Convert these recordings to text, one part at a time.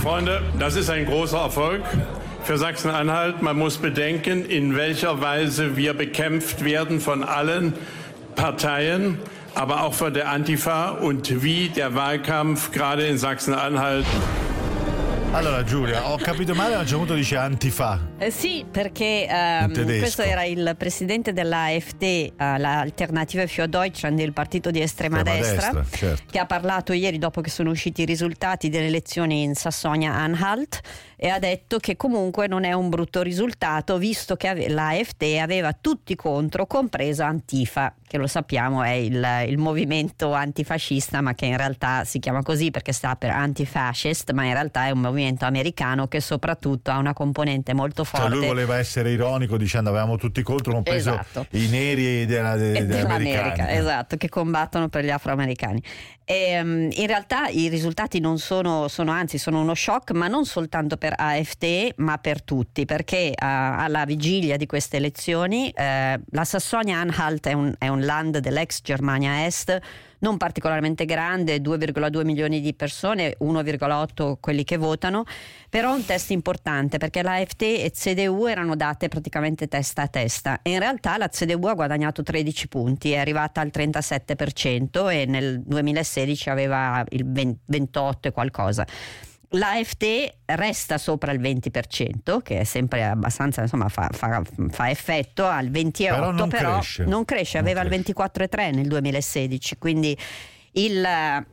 Freunde, das ist ein großer Erfolg für Sachsen-Anhalt. Man muss bedenken, in welcher Weise wir bekämpft werden von allen Parteien, aber auch von der Antifa und wie der Wahlkampf gerade in Sachsen-Anhalt Allora Giulia, ho capito male, a un certo punto dice antifa. Eh sì, perché ehm, questo era il presidente dell'AfD, eh, l'Alternative für Deutschland, il partito di estrema, estrema destra, destra certo. che ha parlato ieri dopo che sono usciti i risultati delle elezioni in Sassonia-Anhalt e ha detto che comunque non è un brutto risultato visto che l'AfD aveva tutti contro, compresa Antifa, che lo sappiamo è il, il movimento antifascista, ma che in realtà si chiama così perché sta per antifascist, ma in realtà è un movimento americano che soprattutto ha una componente molto forte. Cioè lui voleva essere ironico dicendo avevamo tutti contro, compreso esatto. i neri della, de, dell'America, esatto, che combattono per gli afroamericani. E, um, in realtà i risultati non sono, sono, anzi sono uno shock, ma non soltanto per AFD, ma per tutti, perché uh, alla vigilia di queste elezioni uh, la Sassonia-Anhalt è un, è un land dell'ex Germania Est non particolarmente grande, 2,2 milioni di persone, 1,8 quelli che votano, però un test importante perché la AfD e CDU erano date praticamente testa a testa. E in realtà la CDU ha guadagnato 13 punti, è arrivata al 37% e nel 2016 aveva il 28 e qualcosa l'AFD resta sopra il 20%, che è sempre abbastanza, insomma, fa, fa, fa effetto al 28%, però non però cresce, non cresce aveva non cresce. il 24,3% nel 2016, quindi il,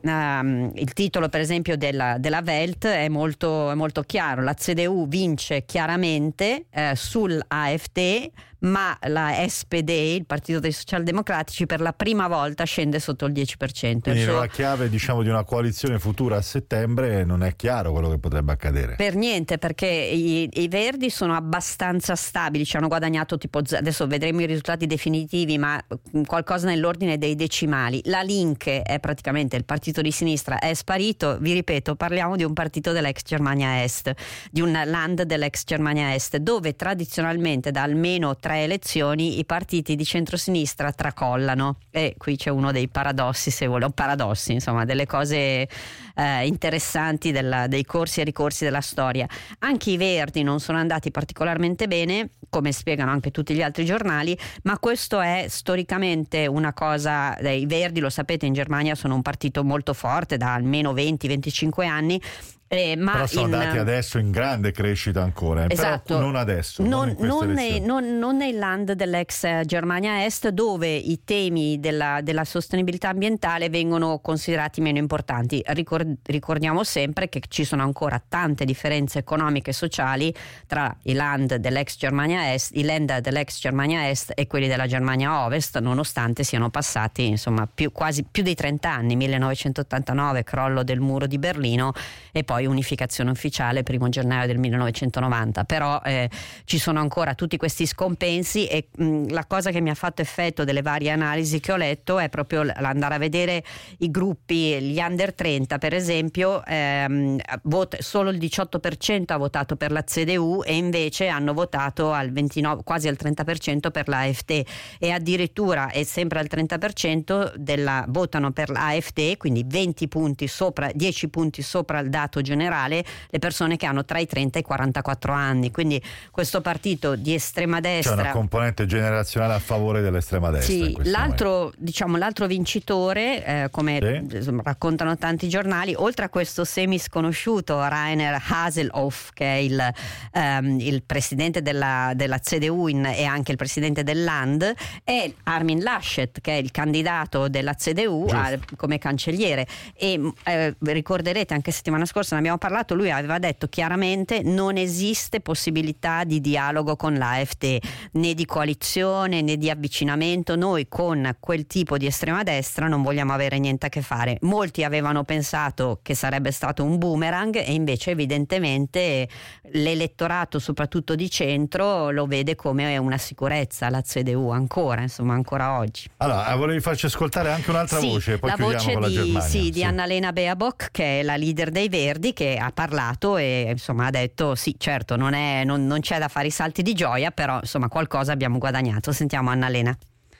um, il, titolo per esempio della, della Welt è molto, è molto, chiaro, la CDU vince chiaramente eh, sull'AFD ma la SPD, il Partito dei Socialdemocratici, per la prima volta scende sotto il 10%. Quindi suo... la chiave diciamo, di una coalizione futura a settembre non è chiaro quello che potrebbe accadere. Per niente, perché i, i Verdi sono abbastanza stabili, ci hanno guadagnato tipo, adesso vedremo i risultati definitivi, ma qualcosa nell'ordine dei decimali. La Link è praticamente il partito di sinistra, è sparito, vi ripeto, parliamo di un partito dell'ex Germania Est, di un land dell'ex Germania Est, dove tradizionalmente da almeno tre elezioni i partiti di centrosinistra tracollano e qui c'è uno dei paradossi, se vuole, paradossi, insomma, delle cose eh, interessanti della, dei corsi e ricorsi della storia. Anche i Verdi non sono andati particolarmente bene, come spiegano anche tutti gli altri giornali, ma questo è storicamente una cosa, eh, i Verdi lo sapete in Germania sono un partito molto forte da almeno 20-25 anni eh, Però sono in, andati adesso in grande crescita ancora, eh, esatto. non adesso. Non, non, non, nei, non, nel land dell'ex Germania Est dove i temi della, della sostenibilità ambientale vengono considerati meno importanti. Ricord, ricordiamo sempre che ci sono ancora tante differenze economiche e sociali tra i land dell'ex Germania Est, i land dell'ex Germania Est e quelli della Germania Ovest, nonostante siano passati insomma, più, quasi più di 30 anni, 1989, crollo del muro di Berlino e poi poi unificazione ufficiale primo gennaio del 1990, però eh, ci sono ancora tutti questi scompensi e mh, la cosa che mi ha fatto effetto delle varie analisi che ho letto è proprio l'andare a vedere i gruppi, gli under 30 per esempio, ehm, vot- solo il 18% ha votato per la CDU e invece hanno votato al 29, quasi al 30% per l'AFD e addirittura è sempre al 30% della, votano per l'AFD, quindi 20 punti sopra, 10 punti sopra il dato generale le persone che hanno tra i 30 e i 44 anni. Quindi questo partito di estrema destra. C'è una componente generazionale a favore dell'estrema destra. Sì, l'altro, diciamo, l'altro, vincitore, eh, come sì. raccontano tanti giornali, oltre a questo semi sconosciuto Rainer Haselhoff, che è il, ehm, il presidente della, della CDU in, e anche il presidente del Land, è Armin Laschet, che è il candidato della CDU a, come cancelliere. E eh, ricorderete anche settimana scorsa ne abbiamo parlato, lui aveva detto chiaramente non esiste possibilità di dialogo con l'AFD, né di coalizione né di avvicinamento, noi con quel tipo di estrema destra non vogliamo avere niente a che fare. Molti avevano pensato che sarebbe stato un boomerang e invece evidentemente l'elettorato soprattutto di centro lo vede come una sicurezza, la CDU ancora, insomma ancora oggi. Allora, volevi farci ascoltare anche un'altra sì, voce, poi la voce di, sì, sì. di Annalena Beabock che è la leader dei Verdi Verdi che ha parlato e insomma ha detto sì certo non, è, non, non c'è da fare i salti di gioia però insomma qualcosa abbiamo guadagnato. Sentiamo Annalena.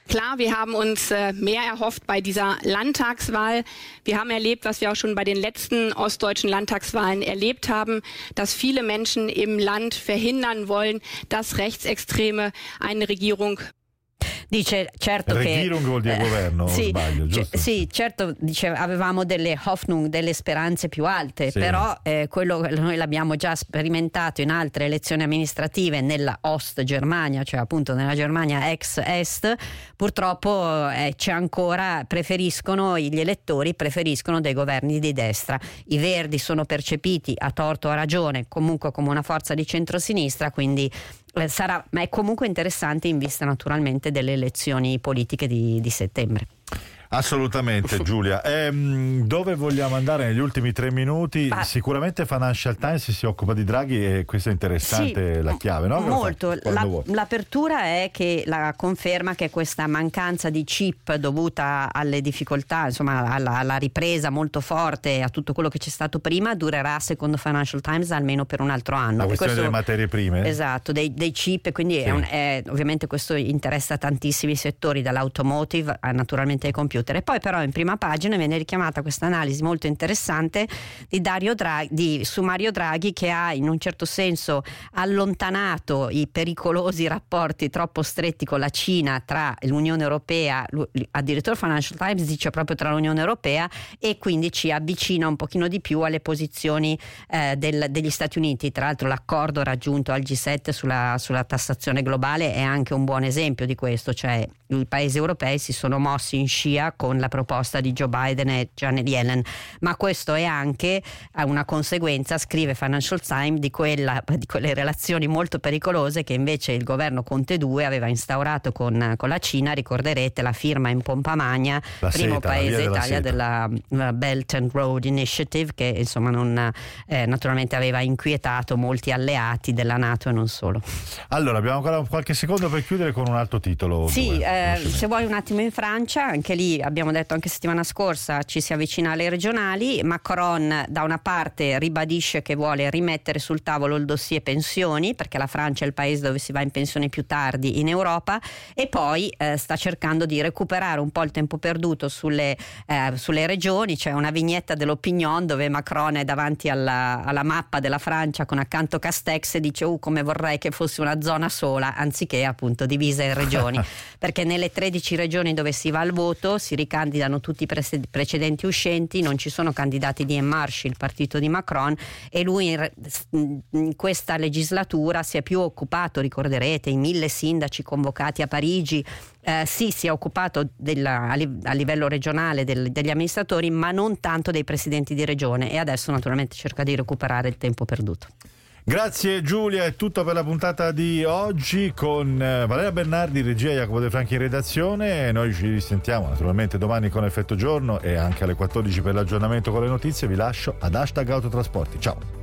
Klar, wir haben uns äh, mehr erhofft bei dieser Landtagswahl. Wir haben erlebt, was wir auch schon bei den letzten ostdeutschen Landtagswahlen erlebt haben, dass viele Menschen im Land verhindern wollen, dass Rechtsextreme eine Regierung Dice certo Regierung che... vuol dire eh, governo, sì, sbaglio, giusto? sì, certo, dice, avevamo delle Hoffnung, delle speranze più alte, sì. però eh, quello noi l'abbiamo già sperimentato in altre elezioni amministrative nella Ost Germania, cioè appunto nella Germania ex-Est, purtroppo eh, c'è ancora, preferiscono, gli elettori preferiscono dei governi di destra. I Verdi sono percepiti a torto o a ragione comunque come una forza di centrosinistra, quindi sarà, ma è comunque interessante in vista naturalmente delle elezioni politiche di, di settembre. Assolutamente Giulia. Ehm, dove vogliamo andare negli ultimi tre minuti? Ma... Sicuramente Financial Times si occupa di Draghi e questa è interessante sì, la chiave, no? Molto. La, l'apertura è che la conferma che questa mancanza di chip dovuta alle difficoltà, insomma alla, alla ripresa molto forte a tutto quello che c'è stato prima durerà secondo Financial Times almeno per un altro anno. La questione questo, delle materie prime. Esatto, dei, dei chip, quindi sì. è un, è, ovviamente questo interessa tantissimi settori, dall'automotive naturalmente ai computer computer. E poi però in prima pagina viene richiamata questa analisi molto interessante di, Draghi, di, su Mario Draghi che ha in un certo senso allontanato i pericolosi rapporti troppo stretti con la Cina tra l'Unione Europea, addirittura Financial Times dice proprio tra l'Unione Europea e quindi ci avvicina un pochino di più alle posizioni eh, del, degli Stati Uniti. Tra l'altro l'accordo raggiunto al G7 sulla, sulla tassazione globale è anche un buon esempio di questo, cioè i paesi europei si sono mossi in scia con la proposta di Joe Biden e Janet Yellen, ma questo è anche una conseguenza, scrive Financial Times, di, quella, di quelle relazioni molto pericolose che invece il governo Conte 2 aveva instaurato con, con la Cina, ricorderete la firma in pompa magna, la primo seta, paese Italia della, della, Belt and Road Initiative che insomma non, eh, naturalmente aveva inquietato molti alleati della Nato e non solo. Allora abbiamo ancora qualche secondo per chiudere con un altro titolo. Sì, eh, se vuoi un attimo in Francia, anche lì abbiamo detto anche settimana scorsa ci si avvicina alle regionali, Macron da una parte ribadisce che vuole rimettere sul tavolo il dossier pensioni perché la Francia è il paese dove si va in pensione più tardi in Europa e poi eh, sta cercando di recuperare un po' il tempo perduto sulle, eh, sulle regioni, c'è una vignetta dell'Opinion dove Macron è davanti alla, alla, mappa della Francia con accanto Castex e dice uh, come vorrei che fosse una zona sola anziché appunto divisa in regioni. Perché nelle 13 regioni dove si va al voto si ricandidano tutti i precedenti uscenti, non ci sono candidati di En Marche, il partito di Macron, e lui in, in questa legislatura si è più occupato, ricorderete, i mille sindaci convocati a Parigi, eh, sì, si è occupato della, a, livello regionale del, degli amministratori, ma non tanto dei presidenti di regione e adesso naturalmente cerca di recuperare il tempo perduto. Grazie Giulia, è tutto per la puntata di oggi con eh, Valeria Bernardi, regia Jacopo De Franchi in redazione. Noi ci risentiamo naturalmente domani con effetto giorno e anche alle 14 per l'aggiornamento con le notizie. Vi lascio ad hashtag autotrasporti. Ciao.